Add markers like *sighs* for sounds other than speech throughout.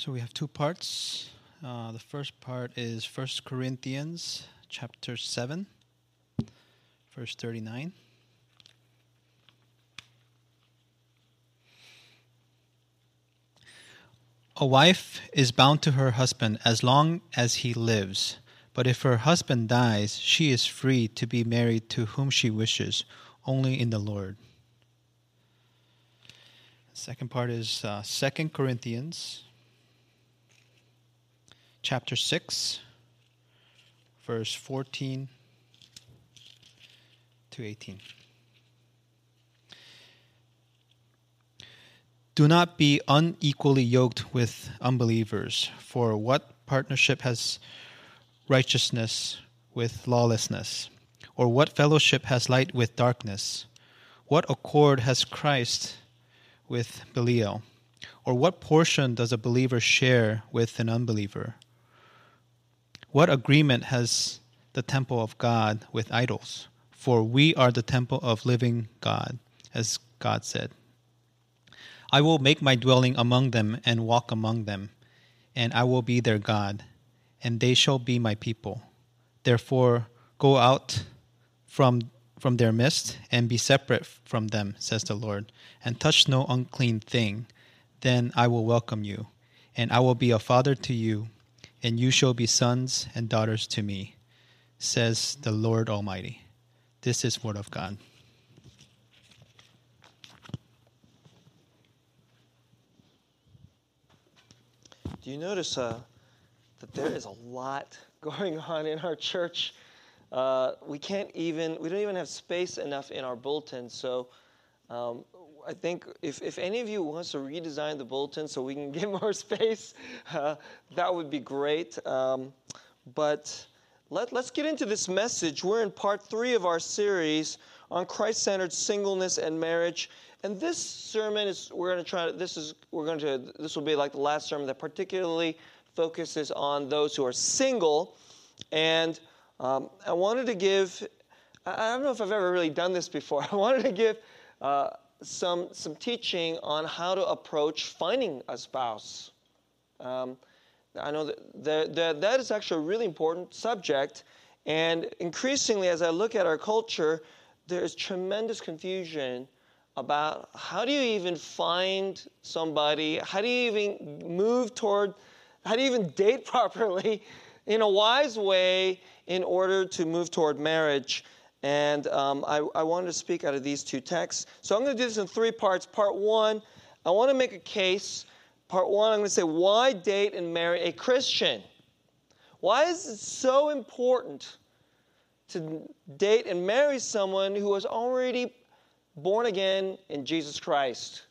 So we have two parts. Uh, the first part is 1 Corinthians chapter 7, verse 39. A wife is bound to her husband as long as he lives, but if her husband dies, she is free to be married to whom she wishes, only in the Lord. The second part is uh, 2 Corinthians chapter 6, verse 14 to 18. Do not be unequally yoked with unbelievers, for what partnership has righteousness with lawlessness? Or what fellowship has light with darkness? What accord has Christ with Belial? Or what portion does a believer share with an unbeliever? What agreement has the temple of God with idols? For we are the temple of living God, as God said. I will make my dwelling among them and walk among them, and I will be their God, and they shall be my people. Therefore, go out from from their midst and be separate from them, says the Lord, and touch no unclean thing. Then I will welcome you, and I will be a father to you, and you shall be sons and daughters to me, says the Lord Almighty. This is word of God. Do you notice uh, that there is a lot *laughs* going on in our church? Uh, we can't even, we don't even have space enough in our bulletin. So um, I think if, if any of you wants to redesign the bulletin so we can *laughs* get more space, uh, that would be great. Um, but let, let's get into this message. We're in part three of our series on Christ-centered singleness and marriage. And this sermon is we're going to try. This is we're going to. This will be like the last sermon that particularly focuses on those who are single. And um, I wanted to give. I don't know if I've ever really done this before. *laughs* I wanted to give uh, some, some teaching on how to approach finding a spouse. Um, I know that, that, that, that is actually a really important subject. And increasingly, as I look at our culture, there is tremendous confusion about how do you even find somebody? How do you even move toward, how do you even date *laughs* properly in a wise way in order to move toward marriage? And um, I, I wanted to speak out of these two texts. So I'm going to do this in three parts. Part one, I want to make a case. Part one, I'm going to say, why date and marry a Christian? Why is it so important to date and marry someone who is already born again in Jesus Christ,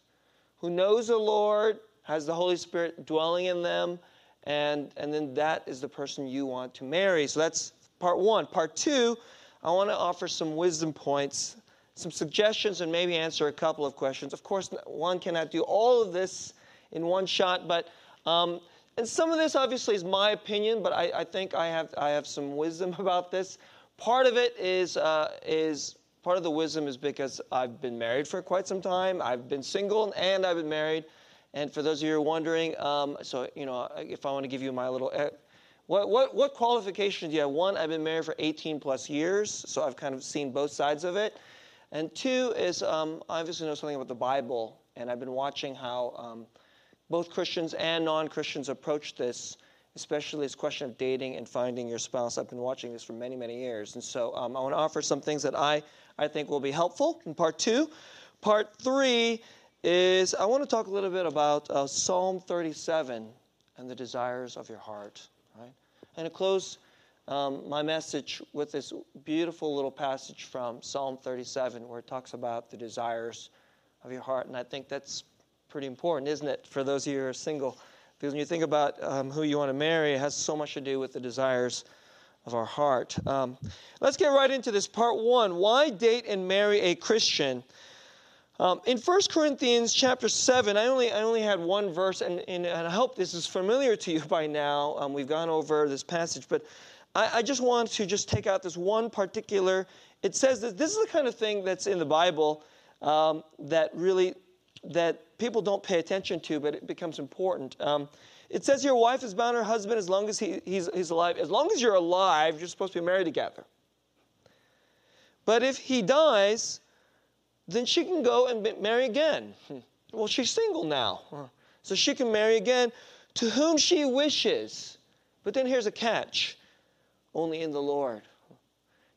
who knows the Lord, has the Holy Spirit dwelling in them, and, and then that is the person you want to marry? So that's part one. Part two, I want to offer some wisdom points, some suggestions, and maybe answer a couple of questions. Of course, one cannot do all of this in one shot, but um, and some of this obviously is my opinion, but I, I, think I have I have some wisdom *laughs* about this. Part of it is uh, is part of the wisdom is because I've been married for quite some time. I've been single and I've been married. And for those of you who are wondering, um, so you know, if I want to give you my little eh, what, what, what qualifications do you have? One, I've been married for 18 plus years, so I've kind of seen both sides of it. And two is um, I obviously know something about the Bible, and I've been watching how um, both Christians and non Christians approach this, especially this question of dating and finding your spouse. I've been watching this for many, many years. And so um, I want to offer some things that I, I think will be helpful in part two. Part three is I want to talk a little bit about uh, Psalm 37 and the desires of your heart. And to close um, my message with this beautiful little passage from Psalm 37, where it talks about the desires of your heart. And I think that's pretty important, isn't it, for those of you who are single? Because when you think about um, who you want to marry, it has so much to do with the desires of our heart. Um, let's get right into this. Part one Why date and marry a Christian? Um, in 1 Corinthians chapter 7, I only, I only had one verse, and, and, and I hope this is familiar to you *laughs* by now. Um, we've gone over this passage, but I, I, just want to just take out this one particular. It says that this is the kind of thing that's in the Bible um, that really that people don't pay attention to, but it becomes important. Um, it says your wife is bound her husband as long as he, he's, he's alive. As long as you're alive, you're supposed to be married together. But if he dies, then she can go and marry again. *laughs* Well, she's single now. So she can marry again to whom she wishes. But then here's a catch only in the Lord.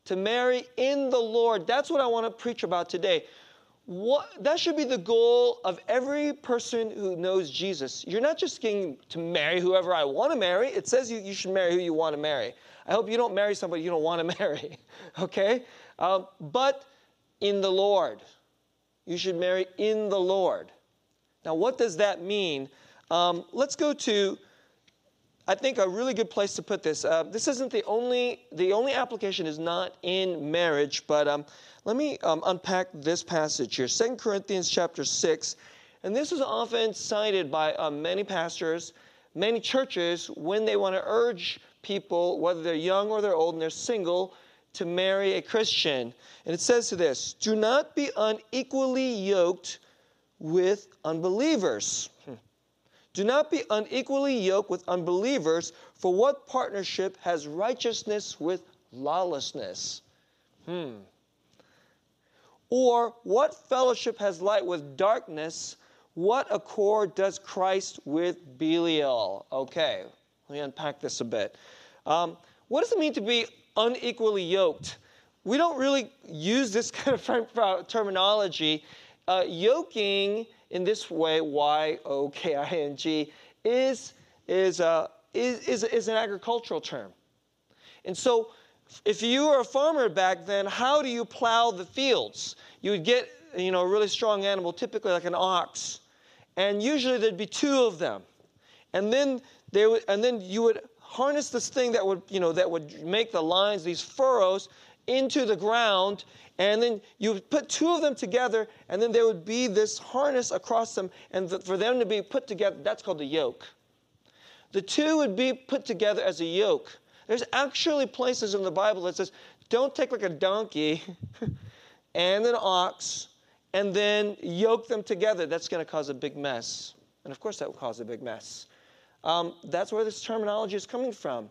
To marry in the Lord. That's what I want to preach about today. What, that should be the goal of every person who knows Jesus. You're not just getting to marry whoever I want to marry. It says you, you should marry who you want to marry. I hope you don't marry somebody you don't want to *laughs* marry, okay? Um, but in the Lord. You should marry in the Lord. Now, what does that mean? Um, let's go to, I think, a really good place to put this. Uh, this isn't the only, the only application is not in marriage, but um, let me um, unpack this passage here. Second Corinthians chapter 6. And this is often cited by uh, many pastors, many churches, when they want to urge people, whether they're young or they're old and they're single, to marry a Christian. And it says to this Do not be unequally yoked with unbelievers. Hmm. Do not be unequally yoked with unbelievers, for what partnership has righteousness with lawlessness? Hmm. Or what fellowship has light with darkness? What accord does Christ with Belial? Okay, let me unpack this a bit. Um, what does it mean to be unequally yoked? We don't really use this *laughs* kind of terminology. Uh, yoking in this way, Y O K I N G, is, is, uh, is, is, is an agricultural term. And so, if you were a farmer back then, how do you plow the fields? You would get you know, a really strong animal, typically like an ox, and usually there'd be two of them. And then, they would, and then you would harness this thing that would, you know, that would make the lines, these furrows, into the ground, and then you put two of them together, and then there would be this harness across them, and for them to be put together, that's called the yoke. The two would be put together as a yoke. There's actually places in the Bible that says, don't take like a donkey *laughs* and an ox and then yoke them together. That's going to cause a big mess. And of course, that will cause a big mess. Um, that's where this terminology is coming from.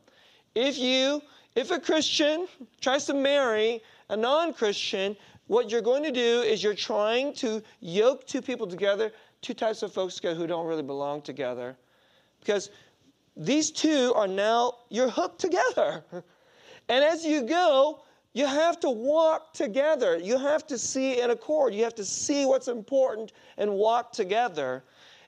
If you, if a Christian tries to marry a non-Christian, what you're going to do is you're trying to yoke two people together, two types of folks together who don't really belong together, because these two are now you're hooked together, *laughs* and as you go. You have to walk together. You have to see in accord. You have to see what's important and walk together.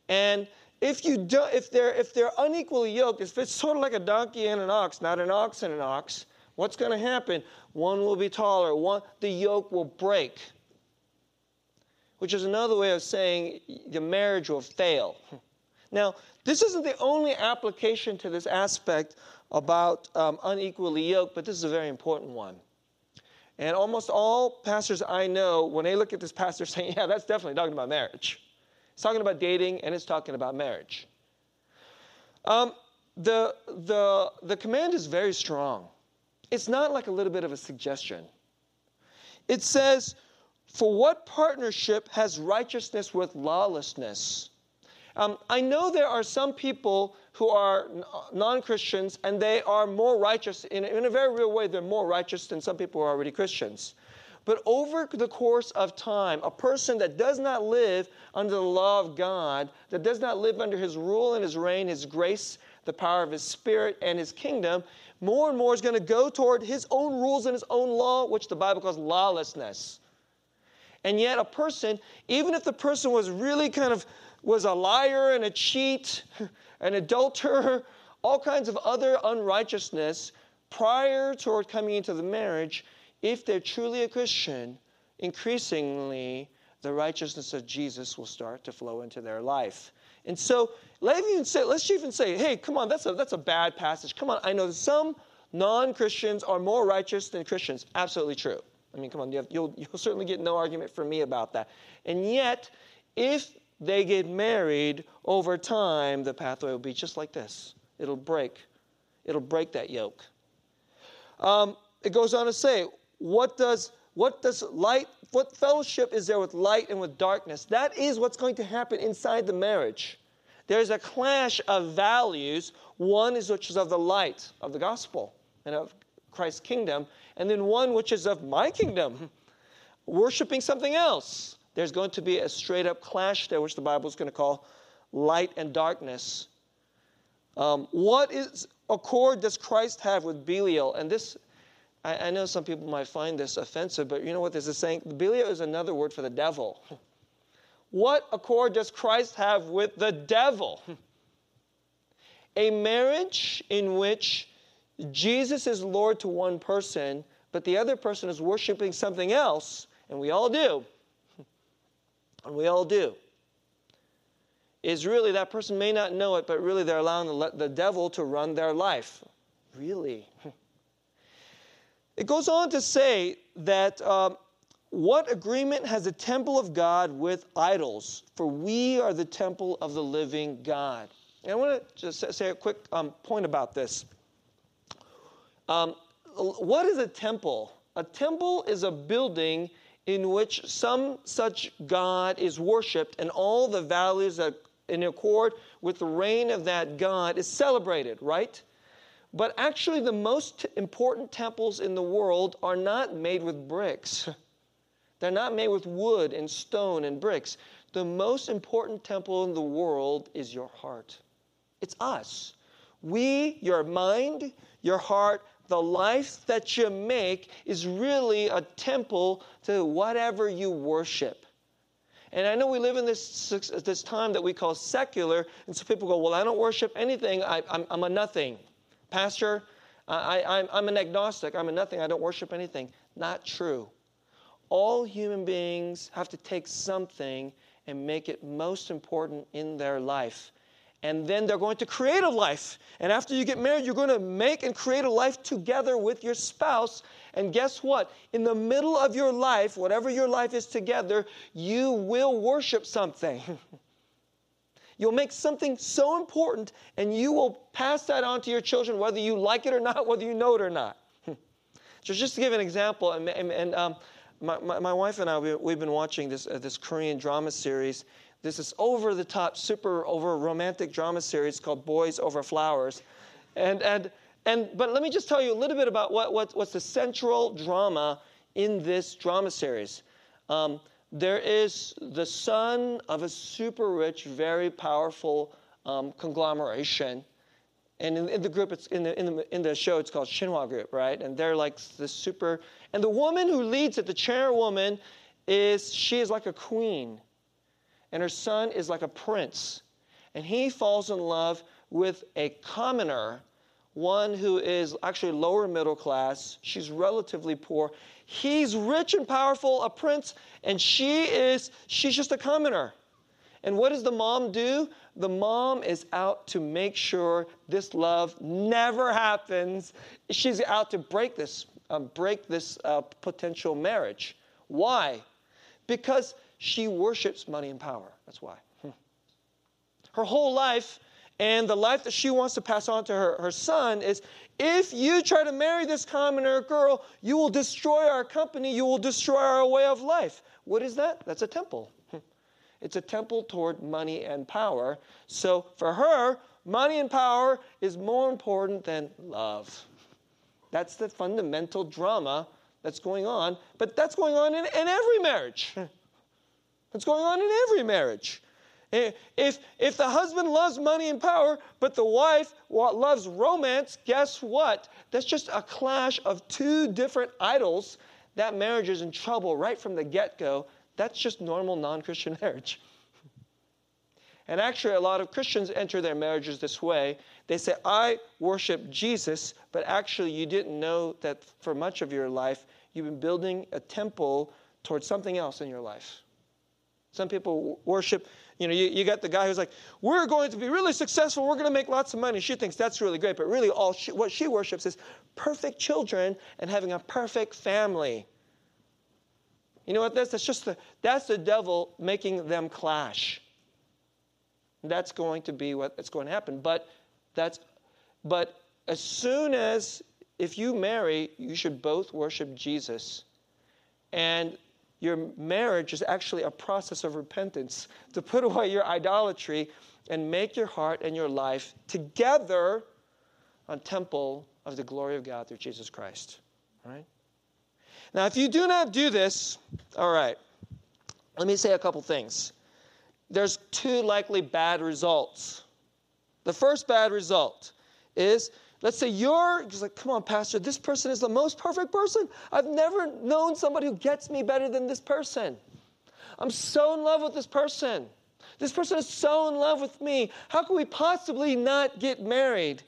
And if you do, if they're if they're unequally yoked, if it's sort of like a donkey and an ox, not an ox and an ox, what's going to happen? One will be taller. One the yoke will break. Which is another way of saying the marriage will fail. Now, this isn't the only application to this aspect about um, unequally yoked, but this is a very important one. And almost all pastors I know, when they look at this pastor, *laughs* saying, "Yeah, that's definitely talking about marriage." It's talking about dating and it's talking about marriage. Um, the, the, the command is very strong. It's not like a little bit of a suggestion. It says, For what partnership has righteousness with lawlessness? Um, I know there are some people who are non Christians and they are more righteous, in, in a very real way, they're more righteous than some people who are already Christians. But over the course of time, a person that does not live under the law of God, that does not live under his rule and his reign, his grace, the power of his spirit, and his kingdom, more and more is going to go toward his own rules and his own law, which the Bible calls lawlessness. And yet, a person, even if the person was really kind of was a liar and a cheat, *laughs* an adulterer, *laughs* all kinds of other unrighteousness prior toward coming into the marriage, if they're truly a Christian, increasingly the righteousness of Jesus will start to flow into their life. And so let's even say, let's even say, hey, come on, that's a, that's a bad passage. Come on, I know some non-Christians are more righteous than Christians. Absolutely true. I mean, come on, you have, you'll, *laughs* you'll certainly get no argument from me about that. And yet, if they get married over time, the pathway will be just like this. It'll break. It'll break that yoke. Um, it goes on to say, what does what does light what fellowship is there with light and with darkness that is what's going to happen inside the marriage There's a clash of values. One is which is of the light of the gospel and of Christ's kingdom, and then one which is of my kingdom, *laughs* worshiping something else. There's going to be a straight up clash there, which the Bible is going to call light and darkness. Um, what is accord does Christ have with Belial? And this, I, I, know some people might find this offensive, but you know what this is saying? Belial is another word for the devil. What accord does Christ have with the devil? A marriage in which Jesus is Lord to one person, but the other person is worshiping something else, and we all do, and we all do, is really that person may not know it, but really they're allowing the, the devil to run their life. Really? It goes on to say that um, what agreement has the temple of God with idols? For we are the temple of the living God. And I want to just say a quick um, point about this. Um, what is a temple? A temple is a building in which some such God is worshiped, and all the values that in accord with the reign of that God is celebrated, right? But actually, the most important temples in the world are not made with bricks. *laughs* They're not made with wood and stone and bricks. The most important temple in the world is your heart. It's us. We, your mind, your heart, the life that you make is really a temple to whatever you worship. And I know we live in this, this time that we call secular, and so people go, Well, I don't worship anything, I, am a nothing. Pastor, I, I'm an agnostic, I'm a nothing, I don't worship anything. Not true all human beings have to take something and make it most important in their life. And then they're going to create a life. And after you get married, you're going to make and create a life together with your spouse. And guess what? In the middle of your life, whatever your life is together, you will worship something. *laughs* You'll make something so important and you will pass that on to your children, whether you like it or not, *laughs* whether you know it or not. *laughs* so, just to give an example, and, and, and um, my, my, my, wife and I, we, have been watching this, uh, this Korean drama series. This is over the top, super over romantic drama series called Boys Over Flowers. And, and, and, but let me just tell you a little bit about what, what, what's the central drama in this drama series. Um, there is the son of a super rich, very powerful um, conglomeration. And in, in, the group, it's in the, in the, in the show, it's called Shinhwa Group, right? And they're like the super, and the woman who leads it, the chairwoman, is she is like a queen, and her son is like a prince, and he falls in love with a commoner, one who is actually lower middle class. She's relatively poor. He's rich and powerful, a prince, and she is she's just a commoner. And what does the mom do? The mom is out to make sure this love never happens. She's out to break this, um, break this uh, potential marriage. Why? Because she worships money and power. That's why. Hmm. Her whole life and the life that she wants to pass on to her, her son is if you try to marry this commoner girl, you will destroy our company, you will destroy our way of life. What is that? That's a temple. *laughs* It's a temple toward money and power. So for her, money and power is more important than love. That's the fundamental drama that's going on, but that's going on in, in every marriage. *laughs* That's going on in every marriage. If, if the husband loves money and power, but the wife loves romance, guess what? That's just a clash of two different idols. That marriage is in trouble right from the get go that's just normal non Christian *laughs* marriage. And actually, a lot of Christians enter their marriages this way. They say, I worship Jesus, but actually, you didn't know that for much of your life, you've been building a temple towards something else in your life. Some people worship, you know, you, you got the guy who's like, We're going to be really successful, we're going to make lots of money. She thinks that's really great, but really, all she, what she worships is perfect children and having a perfect family. You know what? That's, that's just the, that's the devil making them clash. That's going to be what's going to happen. But that's, but as soon as if you marry, you should both worship Jesus. And your marriage is actually a process of repentance to put away your idolatry and make your heart and your life together a temple of the glory of God through Jesus Christ. All right? Now, if you do not do this, all right, let me say a couple things. There's two likely bad results. The first bad result is let's say you're just like, come on, Pastor, this person is the most perfect person. I've never known somebody who gets me better than this person. I'm so in love with this person. This person is so in love with me. How can we possibly not get married?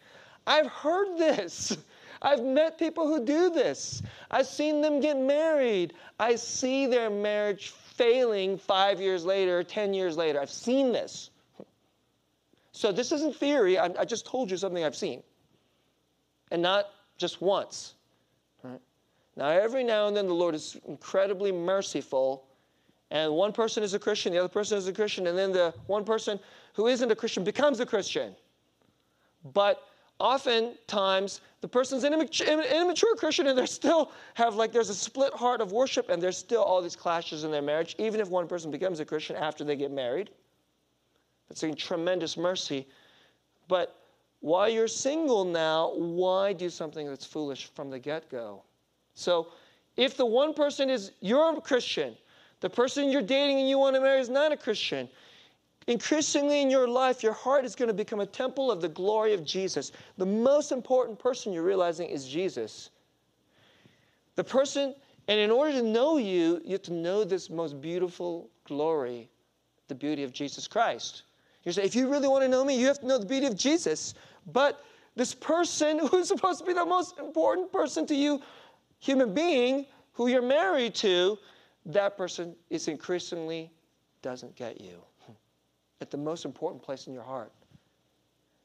I've heard this. *laughs* I've met people who do this. I've seen them get married. I see their marriage failing five years later, 10 years later. I've seen this. So this isn't theory. I, I just told you something I've seen. And not just once. Right? Now, every now and then, the Lord is incredibly merciful. And one person is a Christian, the other person is a Christian, and then the one person who isn't a Christian becomes a Christian. But oftentimes the person's an immature, immature Christian and they still have like there's a split heart of worship and there's still all these clashes in their marriage, even if one person becomes a Christian after they get married. It's a tremendous mercy. But while you're single now, why do something that's foolish from the get go? So if the one person is, you're a Christian, the person you're dating and you want to marry is not a Christian, Increasingly in your life, your heart is going to become a temple of the glory of Jesus. The most important person you're realizing is Jesus. The person, and in order to know you, you have to know this most beautiful glory, the beauty of Jesus Christ. You say, if you really want to know me, you have to know the beauty of Jesus. But this person *laughs* who's supposed to be the most important person to you, human being, who you're married to, that person is increasingly doesn't get you *laughs* at the most important place in your heart.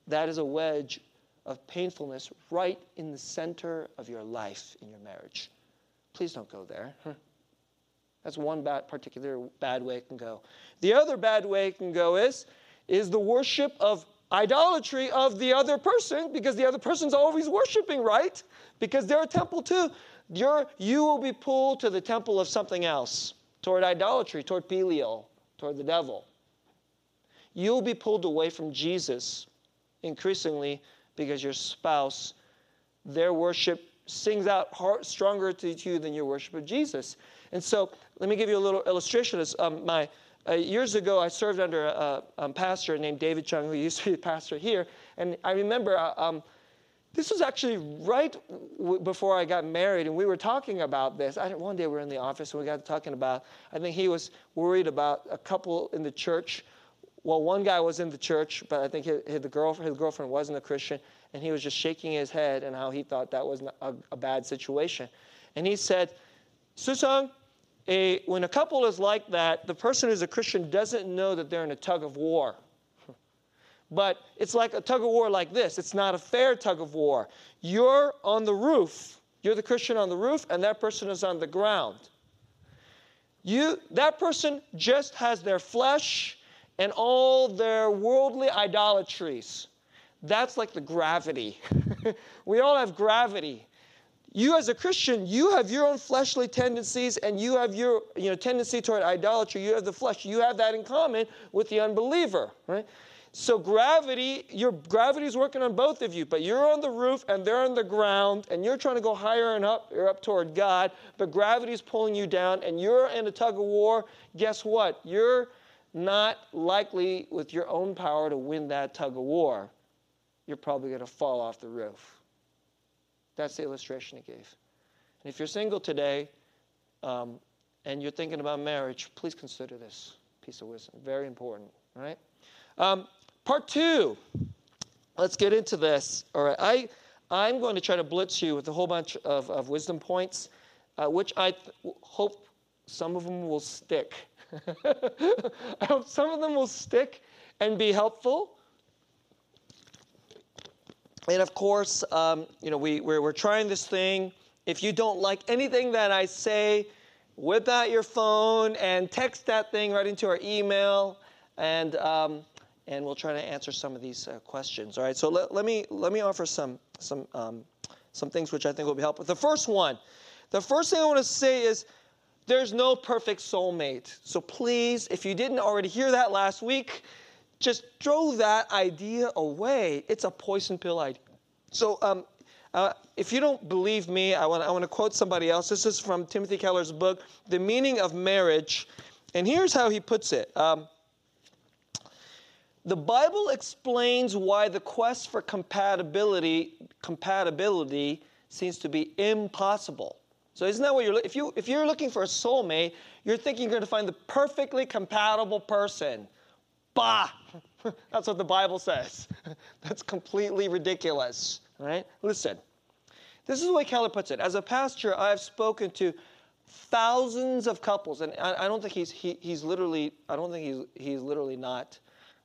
That is a wedge of painfulness right in the center of your life in your marriage. Please don't go there. *laughs* That's one bad, particular bad way it can go. The other bad way it can go is, is the worship of idolatry of the other person because the other person's always worshiping, right? Because they're a temple too. You're, you will be pulled to the temple of something else, toward idolatry, toward Belial, toward the devil you'll be pulled away from Jesus increasingly because your spouse, their worship sings out stronger to you than your worship of Jesus. And so, let me give you a little illustration. Um, my uh, years ago, I served under a, a, pastor named David Chung, who used to be a pastor here. And I remember uh, um, this was actually right w- before I got married, and we were talking about this. One day we were in the office and we got talking about. I think he was worried about a couple in the church well, one guy was in the church, but I think his, his, girlfriend, his girlfriend wasn't a Christian, and he was just shaking his head and how he thought that was a, a bad situation. And he said, Susang, a, when a couple is like that, the person who's a Christian doesn't know that they're in a tug of war. *laughs* But it's like a tug of war like this. It's not a fair tug of war. You're on the roof. You're the Christian on the roof, and that person is on the ground. You, that person just has their flesh and all their worldly idolatries. That's like the gravity. *laughs* we all have gravity. You as a Christian, you have your own fleshly tendencies and you have your you know, tendency toward idolatry. You have the flesh. You have that in common with the unbeliever, right? So gravity, your gravity is working on both of you, but you're on the roof and they're on the ground, and you're trying to go higher and up, you're up toward God, but gravity is pulling you down, and you're in a tug of war. Guess what? You're not likely with your own power to win that tug of war. You're probably going to fall off the roof. That's the illustration he gave. And if you're single today um, and you're thinking about marriage, please consider this piece of wisdom. Very important, right? Um, part two. Let's get into this. All right. I, I'm going to try to blitz you with a whole bunch of, of wisdom points, uh, which I th- hope some of them will stick. *laughs* I hope some of them will stick and be helpful. And of course, um, you know, we, we're, we're trying this thing. If you don't like anything that I say, whip out your phone and text that thing right into our email, and, um, and we'll try to answer some of these uh, questions. All right, so let, let, me, let me offer some, some, um, some things which I think will be helpful. The first one, the first thing I want to say is there's no perfect soulmate. So please, if you didn't already hear that last week, just throw that idea away. It's a poison pill idea. So um, uh, if you don't believe me, I want, I want to quote somebody else. This is from Timothy Keller's book, The Meaning of Marriage. And here's how he puts it. Um, the Bible explains why the quest for compatibility compatibility seems to be impossible. So isn't that what you're if you if you're looking for a soulmate, you're thinking you're going to find the perfectly compatible person. Bah! *laughs* That's what the Bible says. *laughs* That's completely ridiculous, right? Listen. This is the way Keller puts it. As a pastor, I have spoken to thousands of couples, and I, I don't think he's he, he's literally I don't think he's he's literally not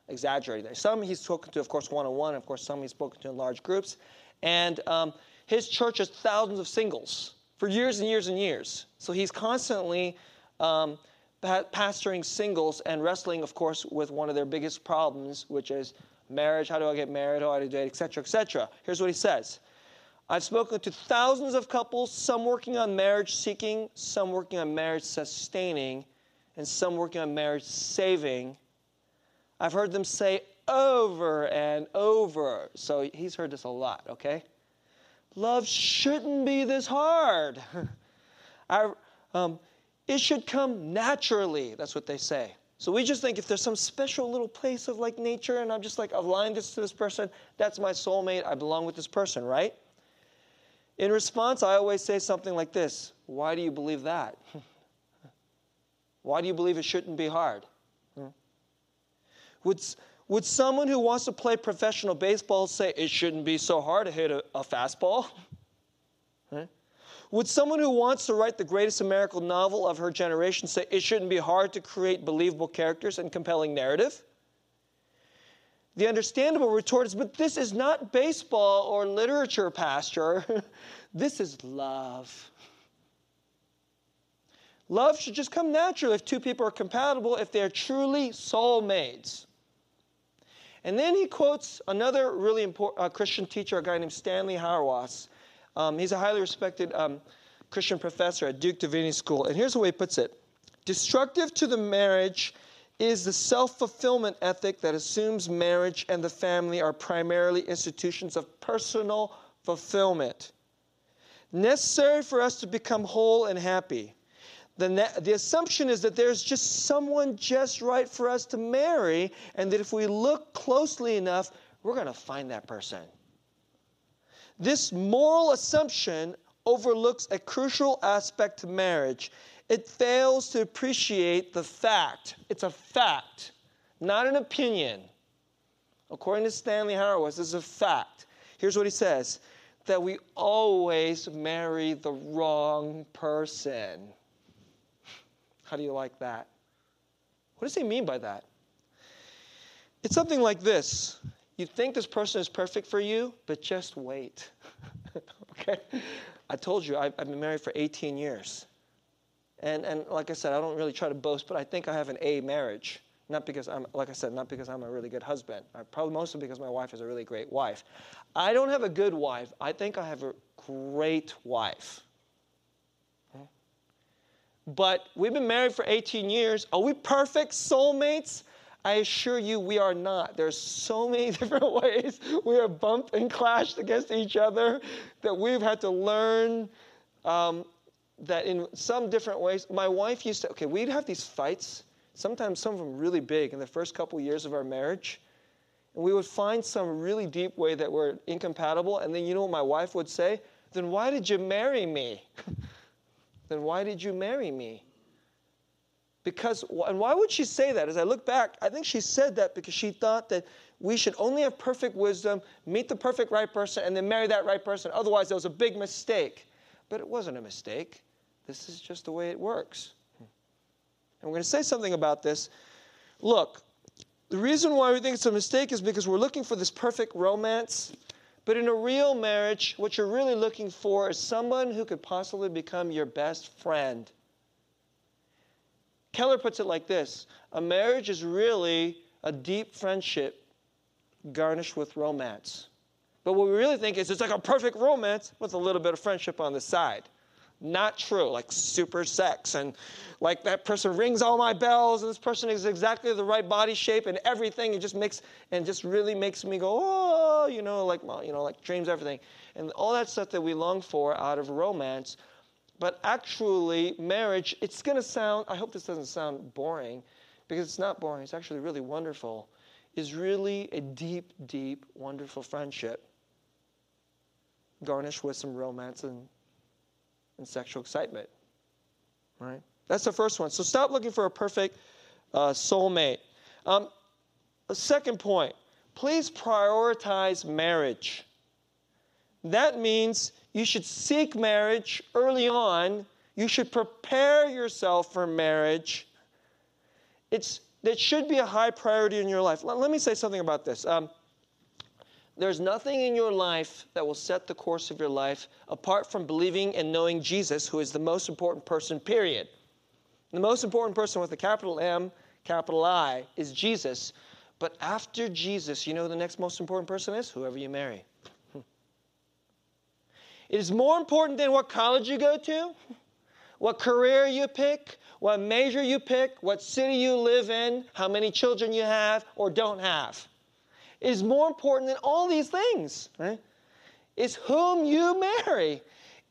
exaggerating there. Some he's spoken to, of course, one on one. Of course, some he's spoken to in large groups, and um, his church has thousands of singles for years and years and years. So he's constantly um, pastoring singles and wrestling, of course, with one of their biggest problems, which is marriage. How do I get married? How do I date? Etc. Etc. Here's what he says. I've spoken to thousands of couples, some working on marriage seeking, some working on marriage sustaining, and some working on marriage saving. I've heard them say over and over. So he's heard this a lot, okay? Love shouldn't be this hard. *laughs* I, um, it should come naturally. That's what they say. So we just think if there's some special little place of like nature and I'm just like aligned this to this person, that's my soulmate. I belong with this person, right? In response, I always say something like this Why do you believe that? *laughs* Why do you believe it shouldn't be hard? Would, would someone who wants to play professional baseball say it shouldn't be so hard to hit a, a fastball? *laughs* Would someone who wants to write the greatest American novel of her generation say it shouldn't be hard to create believable characters and compelling narrative? The understandable retort is, but this is not baseball or literature, Pastor. *laughs* this is love. Love should just come naturally if two people are compatible, if they're truly soulmates. And then he quotes another really important uh, Christian teacher, a guy named Stanley Hauerwas. Um, he's a highly respected um, Christian professor at Duke Divinity School. And here's the way he puts it Destructive to the marriage is the self fulfillment ethic that assumes marriage and the family are primarily institutions of personal fulfillment. Necessary for us to become whole and happy the, the assumption is that there's just someone just right for us to marry, and that if we look closely enough, we're going to find that person. This moral assumption overlooks a crucial aspect to marriage. It fails to appreciate the fact. It's a fact, not an opinion. According to Stanley Hauerwas, this is a fact. Here's what he says that we always marry the wrong person. How do you like that? What does he mean by that? It's something like this You think this person is perfect for you, but just wait. *laughs* okay? I told you, I've, been married for 18 years. And, and like I said, I don't really try to boast, but I think I have an A marriage. Not because I'm, like I said, not because I'm a really good husband. I, probably mostly because my wife is a really great wife. I don't have a good wife. I think I have a great wife. Hmm? But we've been married for 18 years. Are we perfect soulmates? I assure you, we are not. There's so many *laughs* different ways we are bumped and clashed against each other that we've had to learn um, that in some different ways. My wife used to, okay, we'd have these fights, sometimes some of them really big in the first couple years of our marriage. And we would find some really deep way that we're incompatible. And then you know what my wife would say? Then why did you marry me? *laughs* then why did you marry me? Because, and why would she say that? As I look back, I think she said that because she thought that we should only have perfect wisdom, meet the perfect right person, and then marry that right person. Otherwise, there was a big mistake. But it wasn't a mistake. This is just the way it works. And we're going to say something about this. Look, the reason why we think it's a mistake is because we're looking for this perfect romance but in a real marriage, what you're really looking for is someone who could possibly become your best friend. Keller puts it like this A marriage is really a deep friendship garnished with romance. But what we really think is it's like a perfect romance with a little bit of friendship on the side. Not true, like super sex. And like that person rings all my bells, and this person is exactly the right body shape and everything. It just makes, and just really makes me go, oh, you know, like, you know, like dreams, everything. And all that stuff that we long for out of romance. But actually, marriage, it's going to sound, I hope this doesn't sound boring, because it's not boring, it's actually really wonderful, is really a deep, deep, wonderful friendship garnished with some romance and, and sexual excitement. Right? That's the first one. So stop looking for a perfect uh, soulmate. Um, a second point please prioritize marriage. That means you should seek marriage early on. You should prepare yourself for marriage. It's, it should be a high priority in your life. Let, let me say something about this. Um, there's nothing in your life that will set the course of your life apart from believing and knowing Jesus, who is the most important person, period. The most important person with a capital M, capital I, is Jesus. But after Jesus, you know who the next most important person is? Whoever you marry. It is more important than what college you go to, what career you pick, what major you pick, what city you live in, how many children you have or don't have It is more important than all these things, right? Is whom you marry.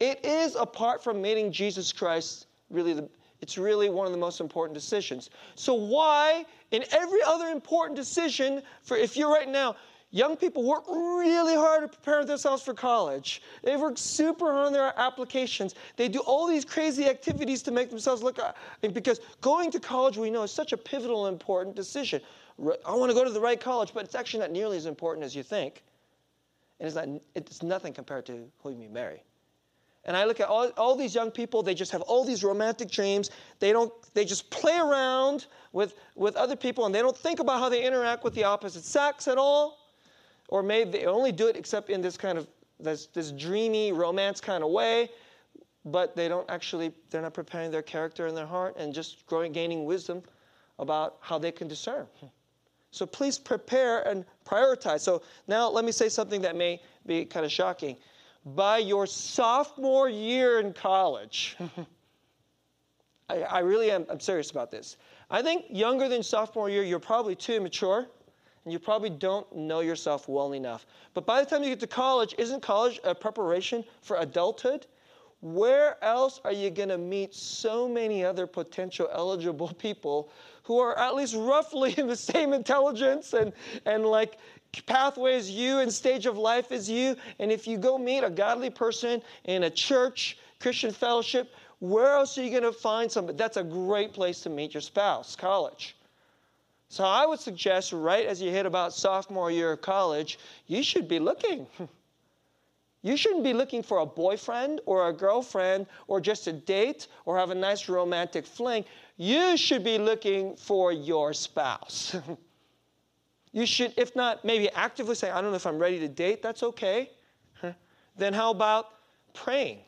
It is, apart from meeting Jesus Christ, really the, it's really one of the most important decisions. So why, in every other important decision, for if you're right now, young people work really hard to prepare themselves for college. They work super hard on their applications. They do all these crazy activities to make themselves look. Uh, because going to college, we know, is such a pivotal, important decision. I want to go to the right college, but it's actually not nearly as important as you think. And it's, not, it's nothing compared to whom you marry. And I look at all, all these young people, they just have all these romantic dreams. They, don't, they just play around with, with other people and they don't think about how they interact with the opposite sex at all. Or maybe they only do it except in this kind of this, this dreamy romance kind of way but they don't actually they're not preparing their character and their heart and just growing gaining wisdom about how they can discern so please prepare and prioritize. So now let me say something that may be kind of shocking. By your sophomore year in college, *laughs* I, I, really am I'm serious about this. I think younger than sophomore year, you're probably too immature and you probably don't know yourself well enough. But by the time you get to college, isn't college a preparation for adulthood? Where else are you going to meet so many other potential eligible *laughs* people who are at least roughly in the same intelligence and, and like pathway as you and stage of life as you. And if you go meet a godly person in a church, Christian fellowship, where else are you going to find somebody? That's a great place to meet your spouse, college. So I would suggest right as you hit about sophomore year of college, you should be looking. *laughs* You shouldn't be looking for a boyfriend or a girlfriend or just a date or have a nice romantic fling. You should be looking for your spouse. *laughs* you should, if not, maybe actively say, I don't know if I'm ready to date, that's okay. *laughs* Then how about praying?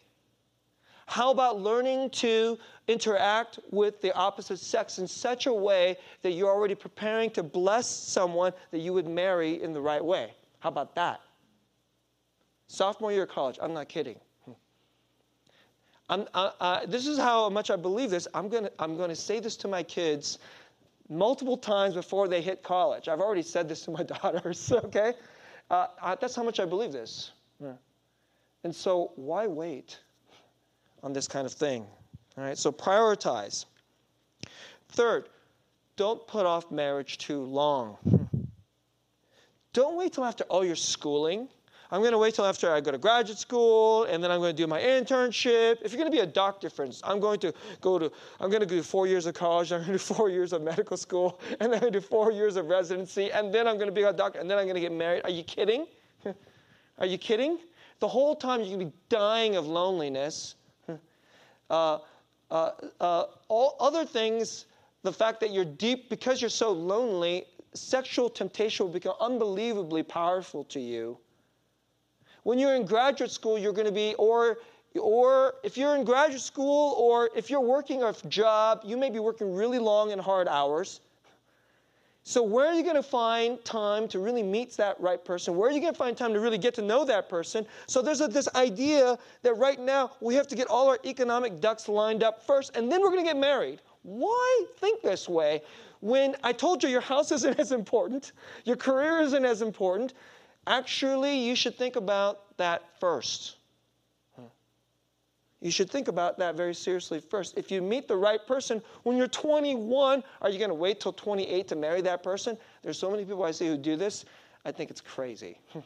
How about learning to interact with the opposite sex in such a way that you're already preparing to bless someone that you would marry in the right way? How about that? Sophomore year of college, I'm not kidding. Uh, uh, this is how much I believe this. I'm going to I'm gonna say this to my kids multiple times before they hit college. I've already said this to my *laughs* daughters, okay? Uh, that's how much I believe this. Yeah. And so, why wait on this kind of thing? All right, so prioritize. Third, don't put off marriage too long. *laughs* Don't wait till after all your schooling I'm going to wait till after I go to graduate school, and then I'm going to do my internship. If you're going to be a doctor, for instance, I'm going to go to, I'm going to do four years of college, *laughs* I'm going to do four years of medical school, *laughs* and then to do four years of residency, and then I'm going to be a doctor, and then I'm going to get married. Are you kidding? Are you kidding? The whole time you're going to be dying of loneliness. Uh, uh, uh, all other things, the fact that you're deep, because you're so lonely, sexual temptation will become unbelievably powerful to you. When you're in graduate school, you're going to be, or, or if you're in graduate school, or if you're working a job, you may be working really long and hard hours. So, where are you going to find time to really meet that right person? Where are you going to find time to really get to know that person? So, there's a, this idea that right now we have to get all our economic ducks lined up first, and then we're going to get married. Why think this way when I told you your house *laughs* isn't as important, your career isn't as important? Actually, you should think about that first. You should think about that very seriously first. If you meet the right person when you're 21, are you going to wait till 28 to marry that person? There's so many people I see who do this. I think it's crazy. *laughs*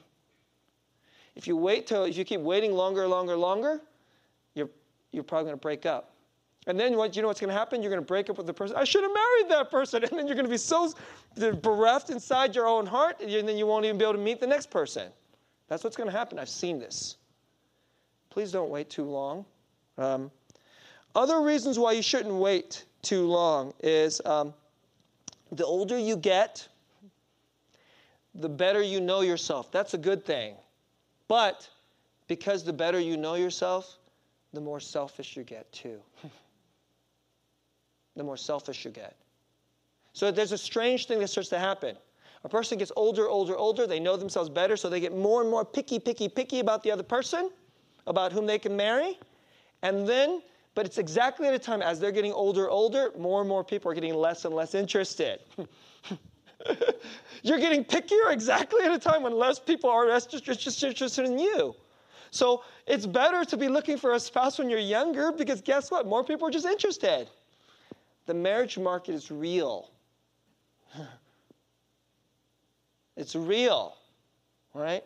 if you wait till, if you keep waiting longer, longer, longer, you're, you're probably going to break up. And then what you know what's going to happen? You're going to break up with the person. I should have married that person. *laughs* And then you're going to be so bereft inside your own heart, and then you won't even be able to meet the next person. That's what's going to happen. I've seen this. Please don't wait too long. Um, other reasons why you shouldn't wait too long is um, the older you get, the better you know yourself. That's a good thing. But because the better you know yourself, the more selfish you get too. *laughs* the more selfish you get. So there's a strange thing that starts to happen. A person gets older, older, older. They know themselves better, so they get more and more picky, picky, picky about the other person, about whom they can marry. And then, but it's exactly at a time as they're getting older, older, more and more people are getting less and less interested. *laughs* You're getting pickier exactly at a time when less people are interested in you. So it's better to be looking for a spouse when you're younger because guess what? More people are just interested. The marriage market is real. *sighs* It's real, right?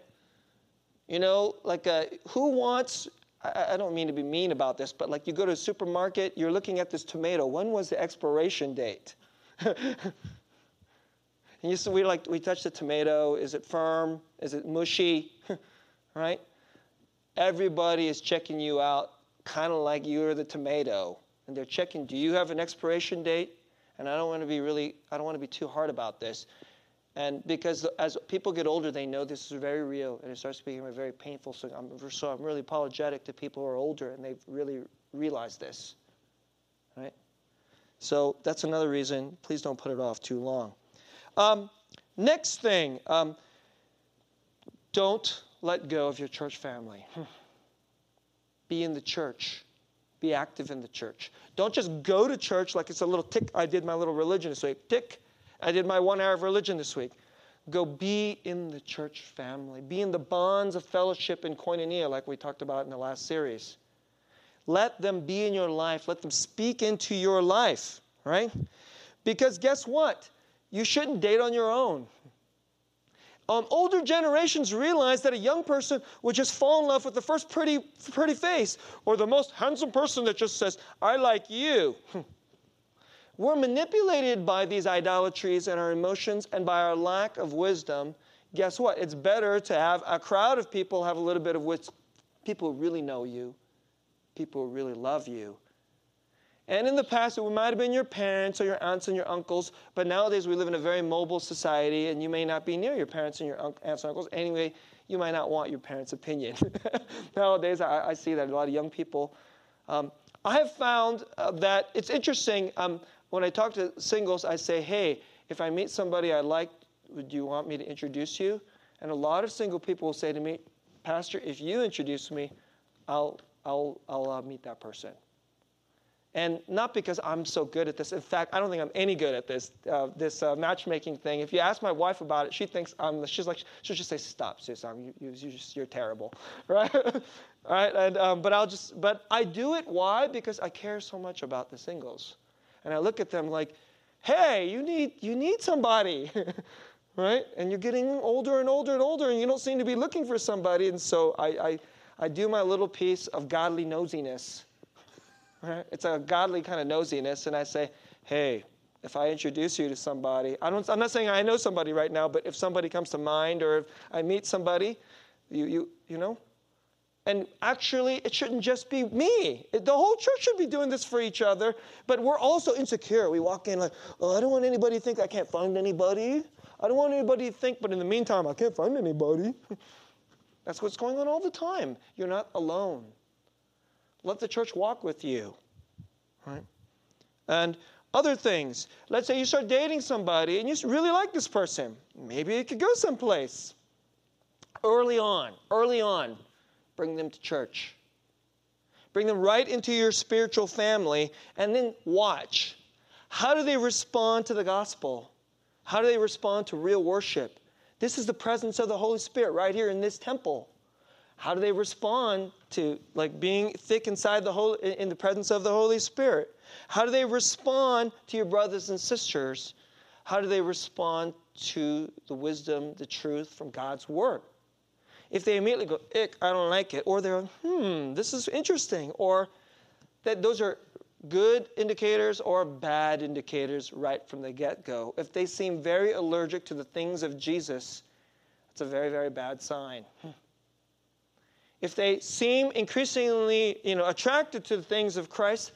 You know, like uh, who wants I, I don't mean to be mean about this, but like you go to a supermarket, you're looking at this tomato. When was the expiration date? *laughs* and you see, we like we touch the tomato. Is it firm? Is it mushy? *laughs* right? Everybody is checking you out, kind of like you're the tomato, and they're checking. Do you have an expiration date? And I don't want to be really, I don't want to be too hard about this. And because as people get older, they know this is very real, and it starts to become a very painful. So I'm, so I'm really apologetic to people who are older, and they've really realized this. Right? So that's another reason. Please don't put it off too long. Um, next thing, um, don't let go of your church family. Be in the church. Be active in the church. Don't just go to church like it's a little tick. I did my little religion this week. Tick I did my one hour of religion this week. Go be in the church family, be in the bonds of fellowship and koinonia, like we talked about in the last series. Let them be in your life, let them speak into your life, right? Because guess what? You shouldn't date on your own. Um, older generations realize that a young person would just fall in love with the first pretty, pretty face or the most handsome person that just says, I like you. *laughs* We're manipulated by these idolatries and our emotions and by our lack of wisdom. Guess what? It's better to have a crowd of people have a little bit of wisdom. People really know you, people really love you. And in the past, it might have been your parents or your aunts and your uncles, but nowadays we live in a very mobile society, and you may not be near your parents and your aunts and uncles. Anyway, you might not want your parents' opinion. *laughs* nowadays, I, I, see that a lot of young people. Um, I have found uh, that it's interesting. Um, when I talk to singles, I say, hey, if I meet somebody I like, would you want me to introduce you? And a lot of single people will say to me, Pastor, if you introduce me, I'll, I'll, I'll uh, meet that person. And not because I'm so good at this. In fact, I don't think I'm any good at this, uh, this uh, matchmaking thing. If you ask my wife about it, she thinks I'm, she's like, she'll just say, stop, Susan, you, you, you're terrible, *laughs* right? right? And, um, but I'll just, but I do it, why? Because I care so much about the singles and I look at them like, hey, you need, you need somebody, *laughs* right? And you're getting older and older and older, and you don't seem to be looking for somebody. And so I, I, I do my little piece of godly nosiness. *laughs* Right? It's a godly kind of nosiness, and I say, hey, if I introduce you to somebody, I don't, I'm not saying I know somebody right now, but if somebody comes to mind or if I meet somebody, you, you, you know, and actually, it shouldn't just be me. The whole church should be doing this for each other, but we're also insecure. We walk in like, oh, I don't want anybody to think I can't find anybody. I don't want anybody to think, but in the meantime, I can't find anybody. *laughs* That's what's going on all the time. You're not alone. Let the church walk with you. Right? And Other things. Let's say you start dating somebody and you really like this person. Maybe it could go someplace. Early on, early on, bring them to church. Bring them right into your spiritual family and then watch. How do they respond to the gospel? How do they respond to real worship? This is the presence of the Holy Spirit right here in this temple. How do they respond to like being thick inside the whole in the presence of the Holy Spirit? How do they respond to your brothers and sisters? How do they respond to the wisdom, the truth from God's word? If they immediately go, ick, I don't like it, or they're, hmm, this is interesting, or that those are good indicators or bad indicators right from the get go. If they seem very allergic to the things of Jesus, it's a very, very bad sign. If they seem increasingly you know, attracted to the things of Christ,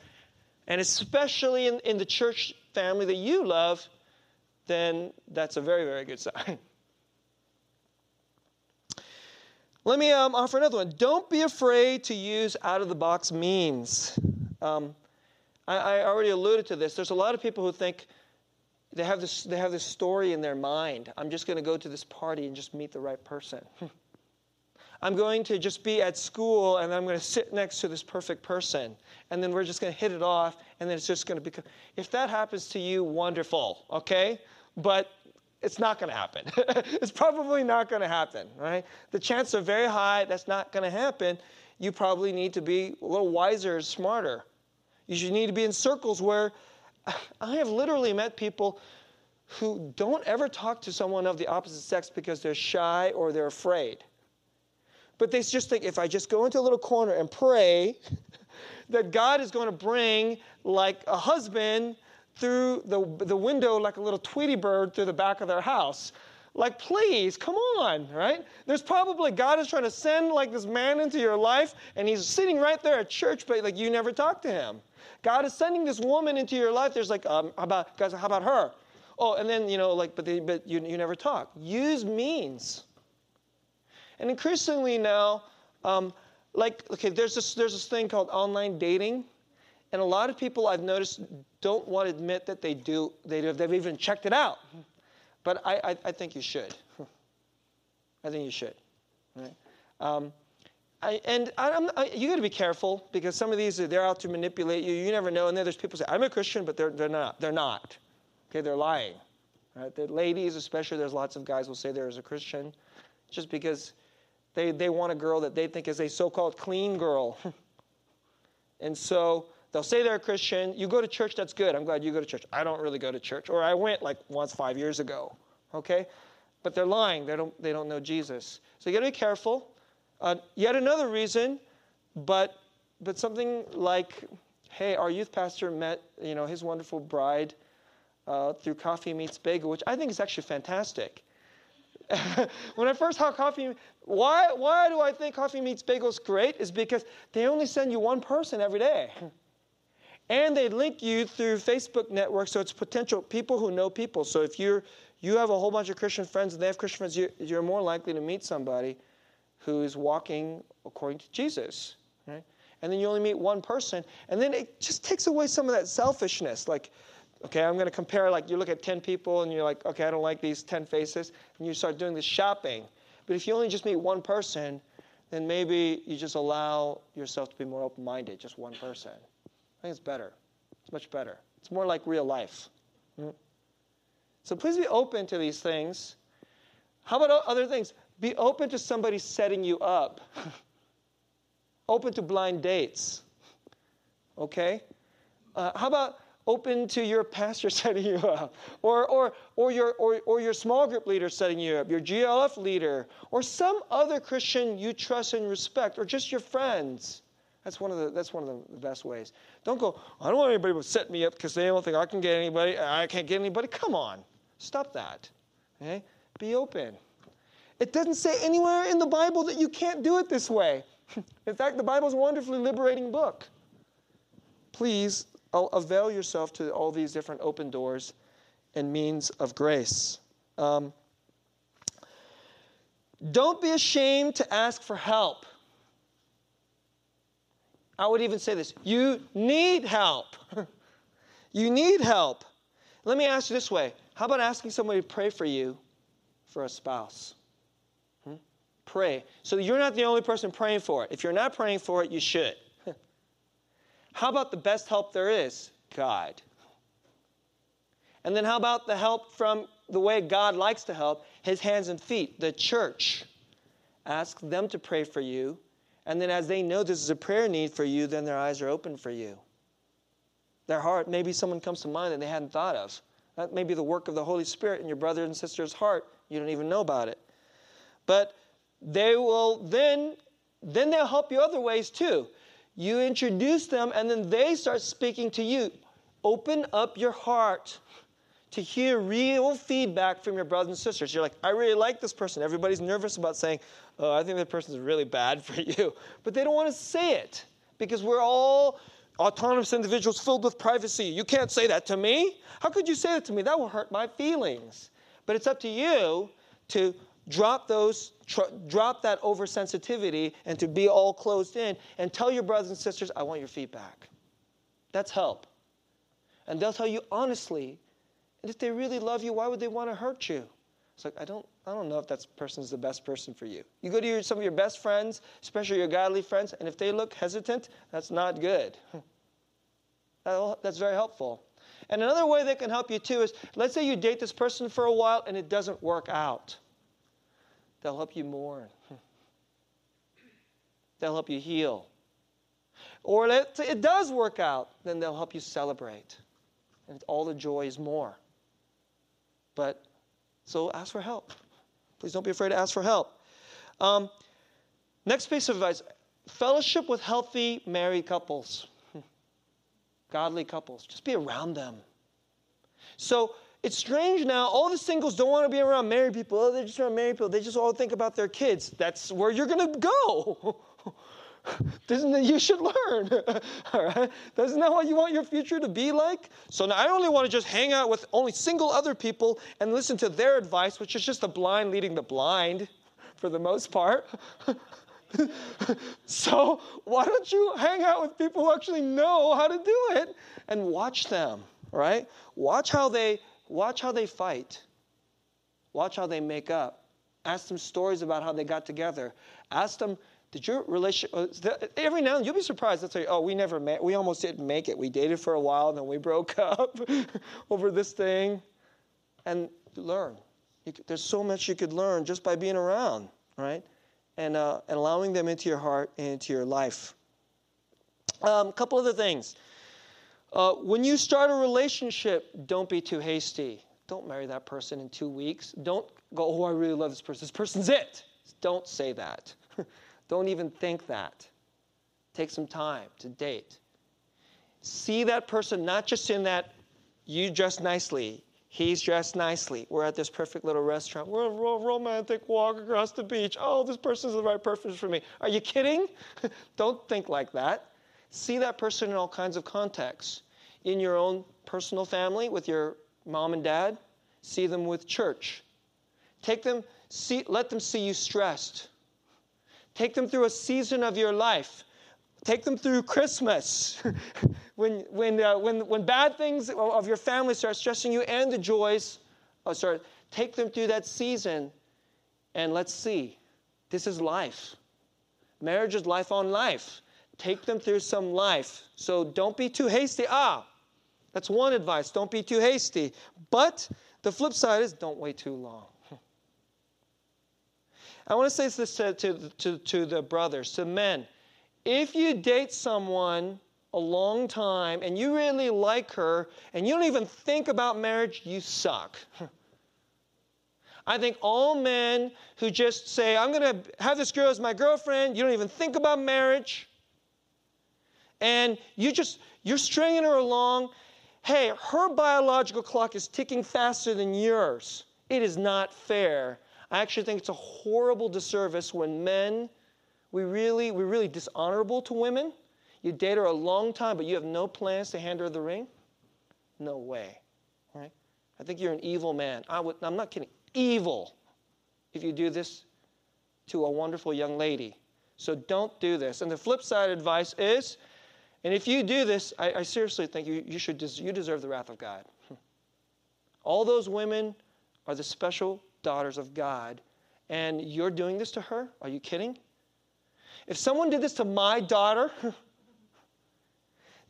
and especially in, in the church family that you love, then that's a very, very good sign. *laughs* Let me um, offer another one. Don't be afraid to use out of the box means. Um, I, I already alluded to this. There's a lot of people who think they have this, they have this story in their mind. I'm just going to go to this party and just meet the right person. *laughs* I'm going to just be at school and I'm going to sit next to this perfect person. And then we're just going to hit it off and then it's just going to become. If that happens to you, wonderful, okay? But it's not going to happen. *laughs* it's probably not going to happen, right? The chances are very high that's not going to happen. You probably need to be a little wiser, smarter. You should need to be in circles where *sighs* I have literally met people who don't ever talk to someone of the opposite sex because they're shy or they're afraid. But they just think if I just go into a little corner and pray, *laughs* that God is going to bring like a husband through the, the window like a little Tweety bird through the back of their house. Like, please, come on, right? There's probably God is trying to send like this man into your life, and he's sitting right there at church, but like you never talk to him. God is sending this woman into your life. There's like, um, how about guys? How about her? Oh, and then you know, like, but they, but you you never talk. Use means. And increasingly now, um, like, okay, there's this there's this thing called online dating, and a lot of people I've noticed don't want to admit that they do. They do, they've even checked it out, but I I, I think you should. *laughs* I think you should. Right? Um, I, and I, you got to be careful because some of these they're out to manipulate you. You never know. And then there's people say I'm a Christian, but they're they're not. They're not. Okay, they're lying. Right? The ladies, especially, there's lots of guys will say they're a Christian, just because they they want a girl that they think is a so-called clean girl. *laughs* and so they'll say they're a Christian. You go to church, that's good. I'm glad you go to church. I don't really go to church, or I went like once five years ago. Okay, but they're lying. They don't they don't know Jesus. So you got to be careful. Uh, yet another reason, but but something like, hey, our youth pastor met you know his wonderful bride uh, through Coffee Meets Bagel, which I think is actually fantastic. *laughs* when I first saw coffee, why why do I think Coffee Meets Bagel is great? Is because they only send you one person every day. And they link you through Facebook networks, so it's potential people who know people. So if you're you have a whole bunch of Christian friends and they have Christian friends, you're, you're more likely to meet somebody who is walking according to Jesus. Right? And then you only meet one person. And then it just takes away some of that selfishness. Like, okay, I'm going to compare, like, you look at 10 people and you're like, okay, I don't like these 10 faces. And you start doing this shopping. But if you only just meet one person, then maybe you just allow yourself to be more open minded, just one person. I think it's better. It's much better. It's more like real life. Mm-hmm. So please be open to these things. How about other things? Be open to somebody setting you up. *laughs* open to blind dates. Okay? Uh, how about open to your pastor *laughs* setting you up? Or, or, or, your, or, or your small group leader setting you up, your GLF leader, or some other Christian you trust and respect, or just your friends. That's one of the, that's one of the best ways. Don't go, I don't want anybody to set me up because they don't think I can get anybody, I can't get anybody. Come on. Stop that. Okay? Be open. It doesn't say anywhere in the Bible that you can't do it this way. *laughs* in fact, the Bible is a wonderfully liberating book. Please avail yourself to all these different open doors and means of grace. Um, don't be ashamed to ask for help. I would even say this you need help. *laughs* You need help. Let me ask you this way How about asking somebody to pray for you for a spouse? Hmm? Pray. So you're not the only person praying for it. If you're not praying for it, you should. *laughs* how about the best help there is? God. And then how about the help from the way God likes to help? His hands and feet, the church. Ask them to pray for you. And then as they know this is a prayer need for you, then their eyes are open for you. Their heart, maybe someone comes to mind that they hadn't thought of. That may be the work of the Holy Spirit in your brother and sister's heart. You don't even know about it. But they will then, then they'll help you other ways too. You introduce them and then they start speaking to you. Open up your heart to hear real feedback from your brothers and sisters. You're like, I really like this person. Everybody's nervous about saying, Oh, I think that person's really bad *laughs* for you. But they don't want to say it because we're all autonomous individuals filled with privacy. You can't say that to me. How could you say that to me? That will hurt my feelings. But it's up to you to drop those tr- drop that oversensitivity and to be all closed in and tell your brothers and sisters i want your feedback that's help and they'll tell you honestly and if they really love you, why would they want to hurt you? It's like, I don't, I don't know if that person's the best person for you. You go to your, some of your best friends, especially your godly friends, and if they look hesitant, that's not good. *laughs* that's very helpful. And another way they can help you too is let's say you date this person for a while and it doesn't work out. They'll help you mourn, *laughs* they'll help you heal. Or say it does work out, then they'll help you celebrate. And all the joy is more. But so ask for help. Please don't be afraid to ask for help. Um, next piece of advice fellowship with healthy married couples, *laughs* godly couples. Just be around them. So it's strange now. All the singles don't want to be around married people. Oh, they just around married people. They just all think about their kids. That's where you're going to go. *laughs* Isn't that you should learn? *laughs* All right? Isn't that what you want your future to be like? So now I only want to just hang out with only single other people and listen to their advice, which is just the blind leading the blind for the most part. *laughs* so why don't you hang out with people who actually know how to do it and watch them, right? Watch how they watch how they fight. Watch how they make up. Ask them stories about how they got together. Ask them did your relationship, uh, every now and then you'll be surprised. They'll say, oh, we never met, we almost didn't make it. We dated for a while, and then we broke up *laughs* over this thing. And learn. Could, there's so much you could learn just by being around, right? And, uh, and allowing them into your heart and into your life. A um, couple other things. Uh, when you start a relationship, don't be too hasty. Don't marry that person in two weeks. Don't go, oh, I really love this person. This person's it. Don't say that. *laughs* Don't even think that. Take some time to date. See that person not just in that you dress nicely, he's dressed nicely. We're at this perfect little restaurant. We're a romantic walk across the beach. Oh, this person's the right person for me. Are you kidding? *laughs* Don't think like that. See that person in all kinds of contexts. In your own personal family with your mom and dad, see them with church. Take them, see, let them see you stressed. Take them through a season of your life. Take them through Christmas. *laughs* when, when, uh, when, when bad things of your family start stressing you and the joys oh, sorry, take them through that season and let's see. This is life. Marriage is life on life. Take them through some life. So don't be too hasty. Ah, that's one advice. Don't be too hasty. But the flip side is don't wait too long. I want to say this to, to, to, to the brothers, to men. If you date someone a long time and you really like her and you don't even think about marriage, you suck. *laughs* I think all men who just say, I'm going to have this girl as my girlfriend, you don't even think about marriage, and you just, you're stringing her along. Hey, her biological clock is ticking faster than yours. It is not fair I actually think it's a horrible disservice when men, we really, we're really dishonorable to women. You date her a long time, but you have no plans to hand her the ring? No way. Right? I think you're an evil man. I would, I'm not kidding. Evil if you do this to a wonderful young lady. So don't do this. And the flip side advice is And if you do this, I, I seriously think you, you, should des- you deserve the wrath of God. All those women are the special daughters of God, and you're doing this to her? Are you kidding? If someone did this to my daughter, *laughs*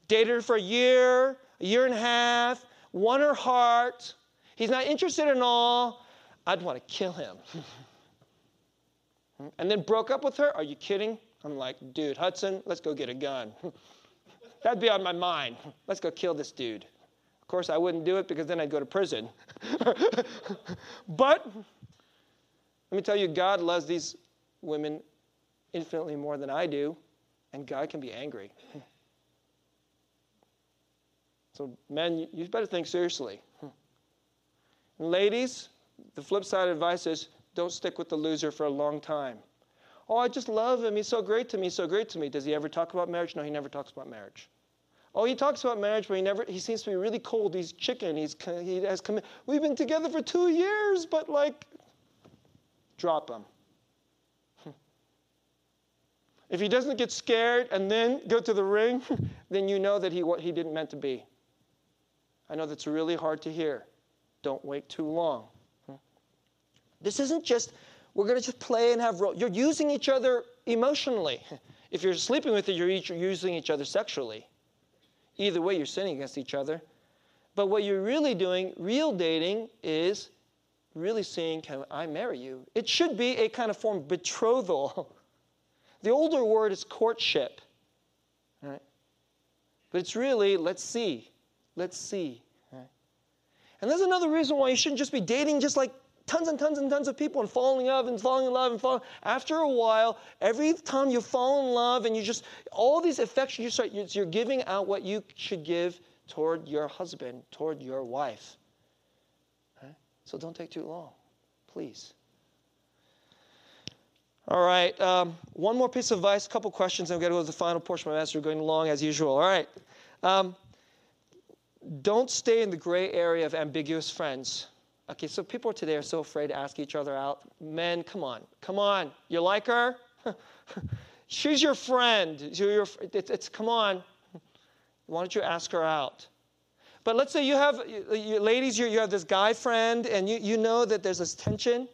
dated her for a year, a year and a half, won her heart, he's not interested in all, I'd want to kill him. *laughs* and then broke up with her? Are you kidding? I'm like, dude, Hudson, let's go get a gun. *laughs* That'd be on my mind. Let's go kill this dude. Course, I wouldn't do it because then I'd go to prison. *laughs* but let me tell you, God loves these women infinitely more than I do, and God can be angry. *laughs* So, men, you better think seriously. *laughs* And ladies, the flip side advice is don't stick with the loser for a long time. Oh, I just love him. He's so great to me, so great to me. Does he ever talk about marriage? No, he never talks about marriage. Oh, he talks about marriage, but he never. He seems to be really cold. He's chicken. He's he has come. We've been together for two years, but like, drop him. *laughs* If he doesn't get scared and then go to the ring, *laughs* then you know that he what he didn't meant to be. I know that's really hard to hear. Don't wait too long. This isn't just, we're going to just play and have role. You're using each other emotionally. *laughs* If you're sleeping with it, you're using each other sexually. Either way, you're sinning against each other. But what you're really doing, real dating, is really saying, Can I marry you? It should be a kind of form of betrothal. *laughs* The older word is courtship. Right? But it's really, let's see. Let's see. And there's another reason why you shouldn't just be dating just like tons and tons and tons of people and falling in love and falling in love and falling. After a while, every time you fall in love and you just, all these affections, you start, you're giving out what you should give toward your husband, toward your wife. Okay? So don't take too long, please. All right, um, one more piece of advice, a couple questions, and we're going to go to the final portion my message. We're going along as usual. All right. Um, don't stay in the gray area of ambiguous friends. Okay, so people today are so afraid to ask each other out. Men, come on, come on. You like her? *laughs* She's your friend. You're, it's, it's, come on. Why don't you ask her out? But let's say you have, you, ladies, you, you have this guy friend, and you, you know that there's this tension.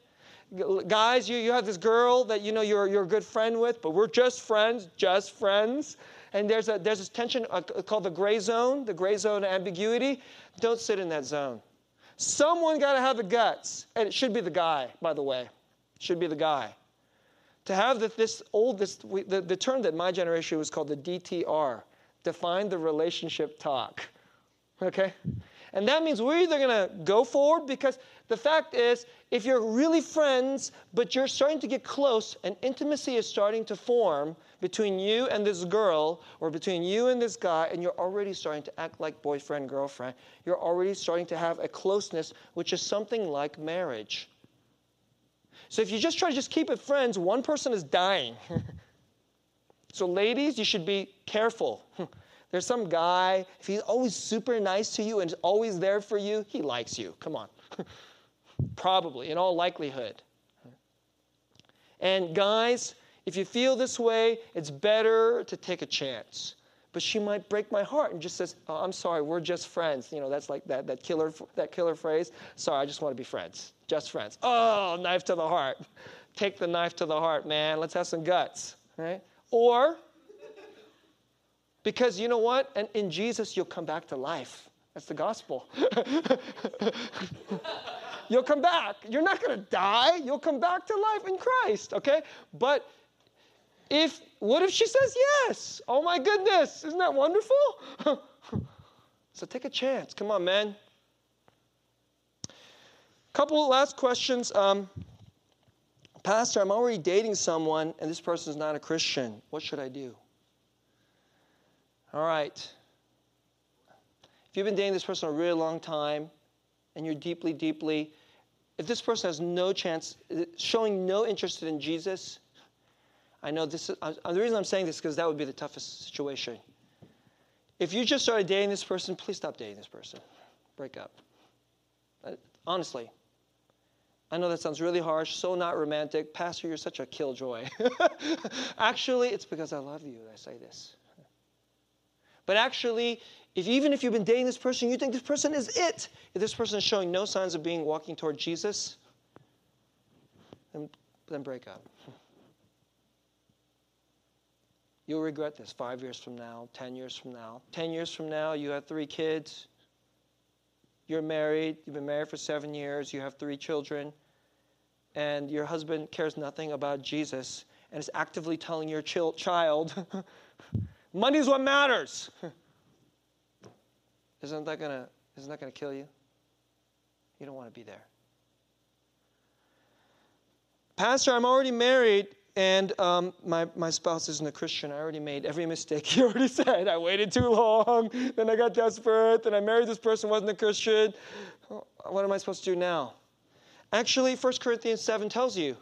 Guys, you, you have this girl that you know you're, you're a good friend with, but we're just friends, just friends and there's, a, there's this tension uh, called the gray zone, the gray zone ambiguity. Don't sit in that zone. Someone got to have the guts, and it should be the guy, by the way. It should be the guy. To have the, this old, this, the, the term that my generation was called the DTR, define the relationship talk. Okay? And that means we're either going to go forward because the fact is, if you're really friends, but you're starting to get close and intimacy is starting to form between you and this girl or between you and this guy, and you're already starting to act like boyfriend, girlfriend, you're already starting to have a closeness, which is something like marriage. So if you just try to just keep it friends, one person is dying. *laughs* so, ladies, you should be careful. *laughs* There's some guy, if he's always super nice to you and always there for you, he likes you. Come on. *laughs* Probably, in all likelihood. And guys, if you feel this way, it's better to take a chance. But she might break my heart and just says, oh, "I'm sorry, we're just friends." You know, that's like that that killer that killer phrase. Sorry, I just want to be friends, just friends. Oh, knife to the heart. Take the knife to the heart, man. Let's have some guts, right? Or because you know what? And in Jesus, you'll come back to life. That's the gospel. *laughs* you'll come back. You're not going to die. You'll come back to life in Christ, okay? But if what if she says yes? Oh my goodness, isn't that wonderful? *laughs* so take a chance. Come on, man. Couple last questions. Um, Pastor, I'm already dating someone and this person is not a Christian. What should I do? All right. If you've been dating this person a really long time and you're deeply, deeply, if this person has no chance, showing no interest in Jesus, I know this is, uh, the reason I'm saying this is because that would be the toughest situation. If you just started dating this person, please stop dating this person. Break up. Uh, honestly. I know that sounds really harsh, so not romantic. Pastor, you're such a killjoy. *laughs* Actually, it's because I love you that I say this. But actually, if even if you've been dating this person, you think this person is it. If this person is showing no signs of being walking toward Jesus, then, then break up. *laughs* You'll regret this five years from now, 10 years from now. 10 years from now, you have three kids. You're married. You've been married for seven years. You have three children. And your husband cares nothing about Jesus and is actively telling your child, *laughs* money is what matters. *laughs* Isn't that gonna isn't that gonna kill you? You don't want to be there. Pastor, I'm already married and um, my, my spouse isn't a Christian. I already made every mistake *laughs* he already said. I waited too long, *laughs* then I got desperate, then I married this person wasn't a Christian. What am I supposed to do now? Actually, 1 Corinthians 7 tells you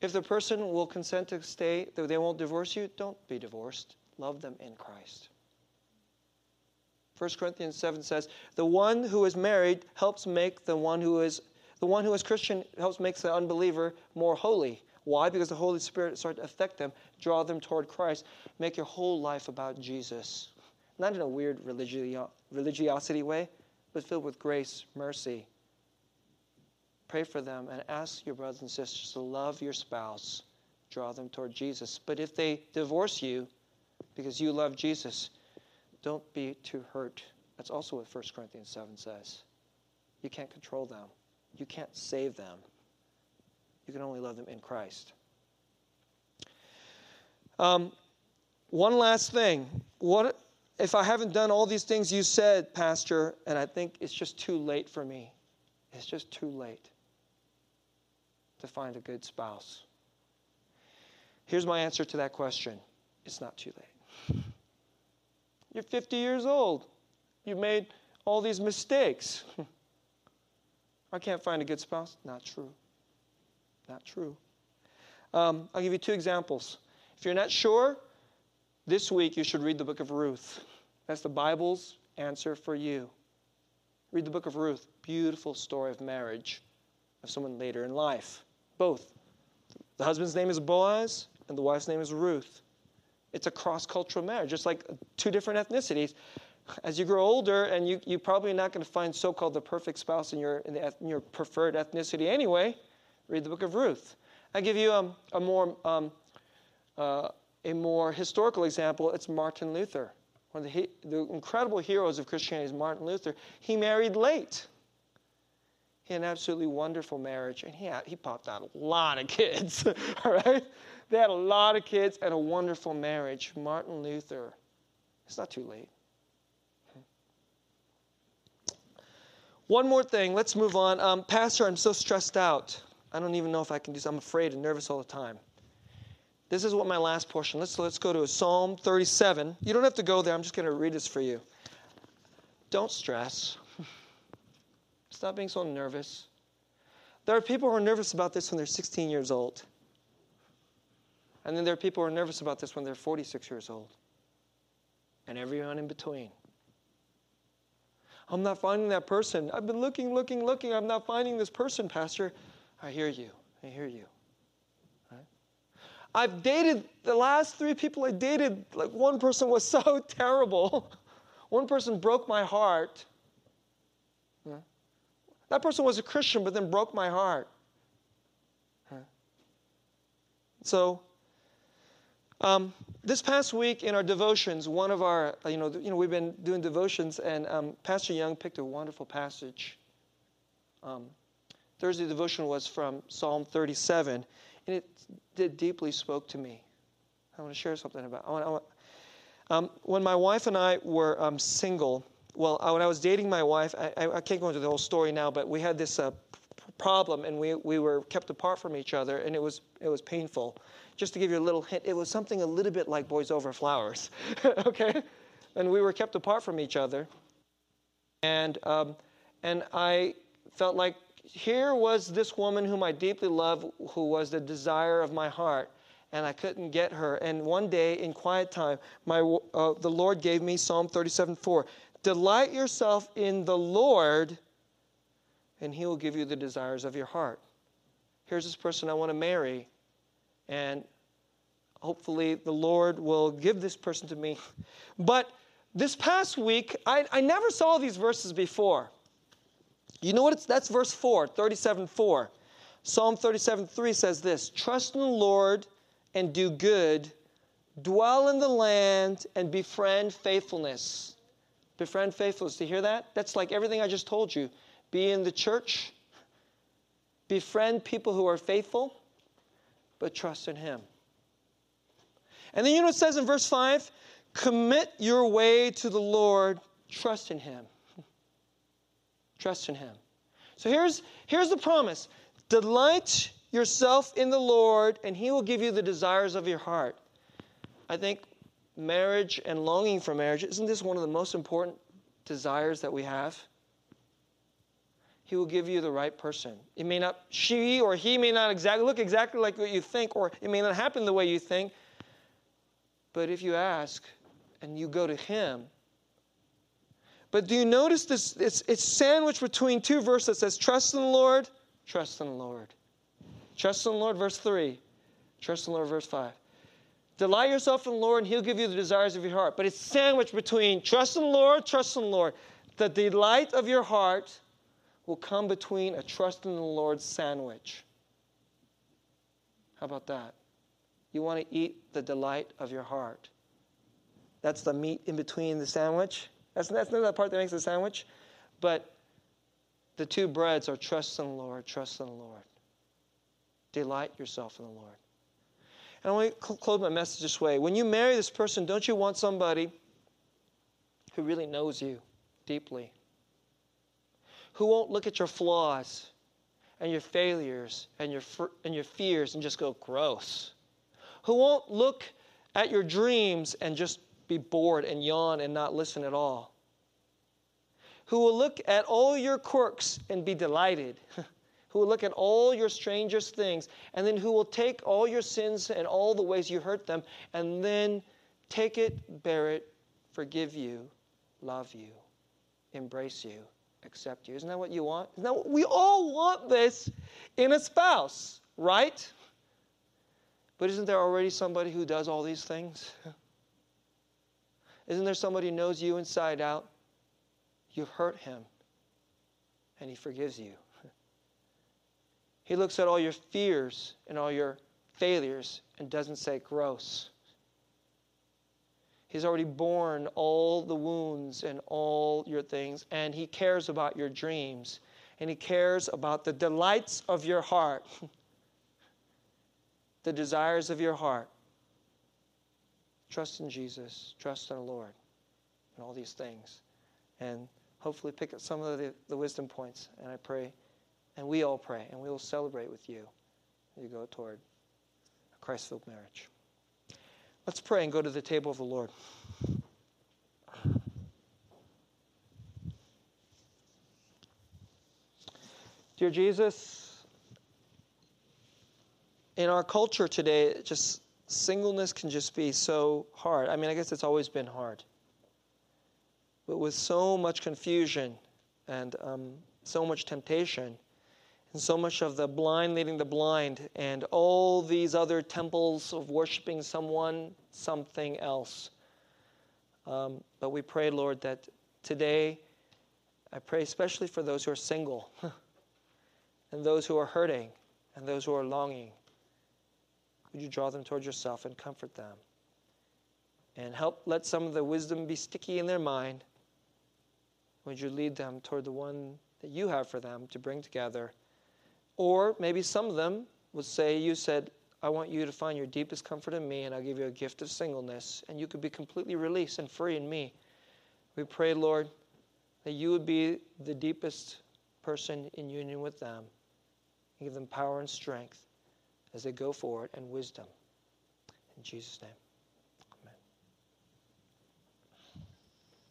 if the person will consent to stay, they won't divorce you, don't be divorced. Love them in Christ. 1 Corinthians 7 says, The one who is married helps make the one who is the one who is Christian helps make the unbeliever more holy. Why? Because the Holy Spirit starts to affect them, draw them toward Christ, make your whole life about Jesus. Not in a weird religio- religiosity way, but filled with grace, mercy. Pray for them and ask your brothers and sisters to love your spouse, draw them toward Jesus. But if they divorce you because you love Jesus, don't be too hurt. That's also what 1 Corinthians 7 says. You can't control them, you can't save them. You can only love them in Christ. Um, one last thing. What if I haven't done all these things you said, Pastor, and I think it's just too late for me? It's just too late to find a good spouse. Here's my answer to that question it's not too late. *laughs* You're 50 years old. You've made all these mistakes. *laughs* I can't find a good spouse. Not true. Not true. Um, I'll give you two examples. If you're not sure, this week you should read the book of Ruth. That's the Bible's answer for you. Read the book of Ruth. Beautiful story of marriage of someone later in life. Both. The husband's name is Boaz, and the wife's name is Ruth. It's a cross cultural marriage, just like two different ethnicities. As you grow older, and you, you're probably not going to find so called the perfect spouse in your, in, the, in your preferred ethnicity anyway, Read the book of Ruth. I give you a, a more um, uh, a more historical example. It's Martin Luther. One of the, the incredible heroes of Christianity is Martin Luther. He married late. He had an absolutely wonderful marriage, and he, had, he popped out a lot of kids. *laughs* all right? They had a lot of kids and a wonderful marriage. Martin Luther. It's not too late. One more thing. Let's move on. Um, Pastor, I'm so stressed out. I don't even know if I can do this. I'm afraid and nervous all the time. This is what my last portion. Let's let's go to Psalm 37. You don't have to go there. I'm just going to read this for you. Don't stress. *laughs* Stop being so nervous. There are people who are nervous about this when they're 16 years old. And then there are people who are nervous about this when they're 46 years old. And everyone in between. I'm not finding that person. I've been looking, looking, looking. I'm not finding this person, Pastor. I hear you. I hear you. Right? I've dated the last three people I dated, like one person was *laughs* so terrible. one person broke my heart. That person was a Christian, but then broke my heart. So, um, this past week in our devotions, one of our, you know, you know we've been doing devotions, and um, Pastor Young picked a wonderful passage. Um, Thursday devotion was from Psalm 37, and it, deeply spoke to me. I want to share something about. I want, I want, um, when my wife and I were um, single, well, when I was dating my wife, I, I, can't go into the whole story now, but we had this uh, problem, and we, we were kept apart from each other, and it was it was painful. Just to give you a little hint, it was something a little bit like Boys Over Flowers, *laughs* okay? And we were kept apart from each other, and um, and I felt like here was this woman whom I deeply love, who was the desire of my heart, and I couldn't get her. And one day, in quiet time, my, uh, the Lord gave me Psalm 37 4. Delight yourself in the Lord, and he will give you the desires of your heart. Here's this person I want to marry, and hopefully the Lord will give this person to me. But this past week, I, I never saw these verses before. You know what? That's verse 4, 37 4. Psalm 37 3 says this Trust in the Lord and do good, dwell in the land and befriend faithfulness. Befriend faithfulness. Do you hear that? That's like everything I just told you. Be in the church, befriend people who are faithful, but trust in Him. And then you know it says in verse 5? Commit your way to the Lord, trust in Him. *laughs* Trust in Him. So here's, here's the promise Delight yourself in the Lord, and He will give you the desires of your heart. I think marriage and longing for marriage, isn't this one of the most important desires that we have? He will give you the right person. It may not, she or he may not exactly look exactly like what you think, or it may not happen the way you think. But if you ask and you go to him, but do you notice this? It's, it's sandwiched between two verses that says, Trust in the Lord, trust in the Lord. Trust in the Lord, verse 3. Trust in the Lord, verse 5. Delight yourself in the Lord, and He'll give you the desires of your heart. But it's sandwiched between trust in the Lord, trust in the Lord. The delight of your heart will come between a trust in the Lord sandwich. How about that? You want to eat the delight of your heart. That's the meat in between the sandwich. That's, that's not the part that makes the sandwich. But the two breads are trust in the Lord, trust in the Lord. Delight yourself in the Lord. And I want to close my message this way. When you marry this person, don't you want somebody who really knows you deeply? Who won't look at your flaws and your failures and your, and your fears and just go, gross. Who won't look at your dreams and just be bored and yawn and not listen at all. Who will look at all your quirks and be delighted. *laughs* who will look at all your strangest things, and then who will take all your sins and all the ways you hurt them, and then take it, bear it, forgive you, love you, embrace you, accept you. Isn't that what you want? Isn't that we all want this in a spouse, right? But isn't there already somebody who does all these things? Isn't there somebody who knows you inside out? You've hurt him, and he forgives you. He looks at all your fears and all your failures and doesn't say, gross. He's already borne all the wounds and all your things, and He cares about your dreams, and He cares about the delights of your heart, *laughs* the desires of your heart. Trust in Jesus, trust in the Lord, and all these things. And hopefully pick up some of the, the wisdom points. And I pray, and we all pray, and we will celebrate with you as you go toward a Christ filled marriage. Let's pray and go to the table of the Lord. Dear Jesus, in our culture today, just singleness can just be so hard. I mean, I guess it's always been hard. But with so much confusion and um, so much temptation, and so much of the blind leading the blind, and all these other temples of worshiping someone, something else. Um, but we pray, Lord, that today, I pray especially for those who are single, *laughs* and those who are hurting, and those who are longing. Would you draw them toward yourself and comfort them? And help let some of the wisdom be sticky in their mind. Would you lead them toward the one that you have for them to bring together? Or maybe some of them would say, You said, I want you to find your deepest comfort in me, and I'll give you a gift of singleness, and you could be completely released and free in me. We pray, Lord, that you would be the deepest person in union with them and give them power and strength as they go forward and wisdom. In Jesus' name.